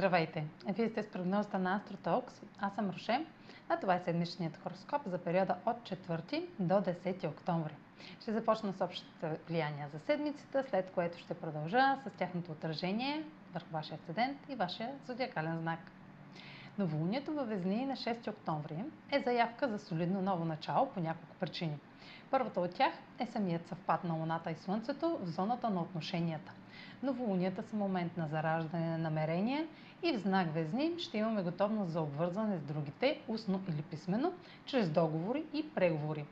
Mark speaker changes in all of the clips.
Speaker 1: Здравейте! Вие сте с прогнозата на AstroTalks. Аз съм Роше, а това е седмичният хороскоп за периода от 4 до 10 октомври. Ще започна с общите влияния за седмицата, след което ще продължа с тяхното отражение върху вашия асцендент и вашия зодиакален знак. Новолунието във Везни на 6 октомври е заявка за солидно ново начало по няколко причини. Първата от тях е самият съвпад на Луната и Слънцето в зоната на отношенията. Новолунията са момент на зараждане на намерения и в знак Везни ще имаме готовност за обвързване с другите, устно или писмено, чрез договори и преговори.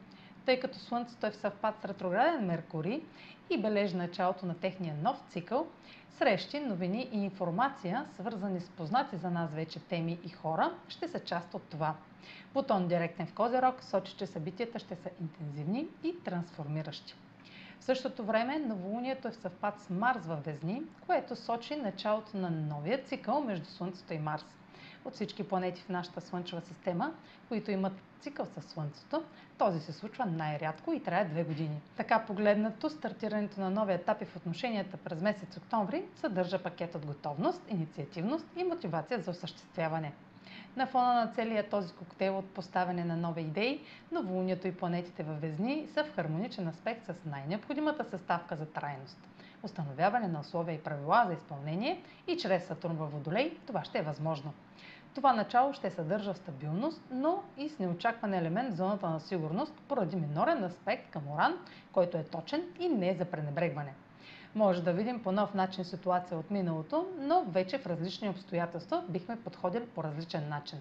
Speaker 1: Тъй като Слънцето е в съвпад с ретрограден Меркурий и бележи началото на техния нов цикъл, срещи, новини и информация, свързани с познати за нас вече теми и хора, ще са част от това. Бутон директен в Козерог сочи, че събитията ще са интензивни и трансформиращи. В същото време новолунието е в съвпад с Марс във Везни, което сочи началото на новия цикъл между Слънцето и Марс. От всички планети в нашата Слънчева система, които имат цикъл със Слънцето, този се случва най-рядко и трае две години. Така погледнато, стартирането на нови етапи в отношенията през месец октомври съдържа пакет от готовност, инициативност и мотивация за осъществяване. На фона на целия този коктейл от поставяне на нови идеи, новолунието и планетите във Везни са в хармоничен аспект с най-необходимата съставка за трайност. Установяване на условия и правила за изпълнение и чрез Сатурн във Водолей това ще е възможно. Това начало ще съдържа стабилност, но и с неочакван елемент в зоната на сигурност поради минорен аспект към Оран, който е точен и не е за пренебрегване. Може да видим по нов начин ситуация от миналото, но вече в различни обстоятелства бихме подходили по различен начин.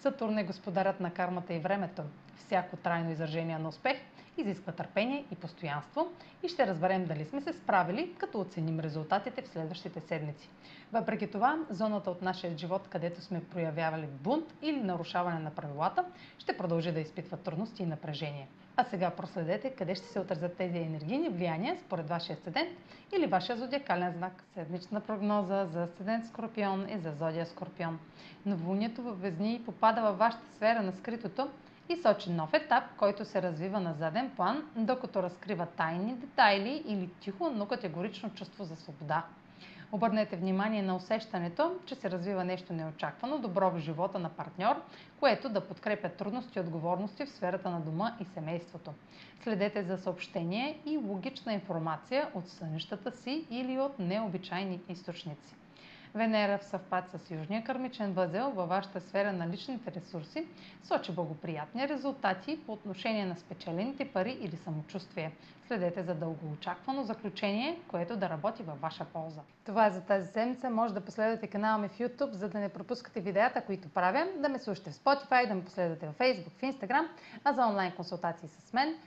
Speaker 1: Сатурн е господарят на кармата и времето. Всяко трайно изражение на успех изисква търпение и постоянство и ще разберем дали сме се справили, като оценим резултатите в следващите седмици. Въпреки това, зоната от нашия живот, където сме проявявали бунт или нарушаване на правилата, ще продължи да изпитва трудности и напрежение. А сега проследете къде ще се отразят тези енергийни влияния според вашия асцендент или вашия зодиакален знак. Седмична прогноза за асцендент Скорпион и за зодия Скорпион. Новолунието във Везни попада във вашата сфера на скритото и сочи нов етап, който се развива на заден план, докато разкрива тайни детайли или тихо, но категорично чувство за свобода. Обърнете внимание на усещането, че се развива нещо неочаквано, добро в живота на партньор, което да подкрепя трудности и отговорности в сферата на дома и семейството. Следете за съобщение и логична информация от сънищата си или от необичайни източници. Венера в съвпад с Южния кърмичен възел във вашата сфера на личните ресурси сочи благоприятни резултати по отношение на спечелените пари или самочувствие. Следете за дългоочаквано заключение, което да работи във ваша полза. Това е за тази седмица. Може да последвате канала ми в YouTube, за да не пропускате видеята, които правя, да ме слушате в Spotify, да ме последвате в Facebook, в Instagram, а за онлайн консултации с мен –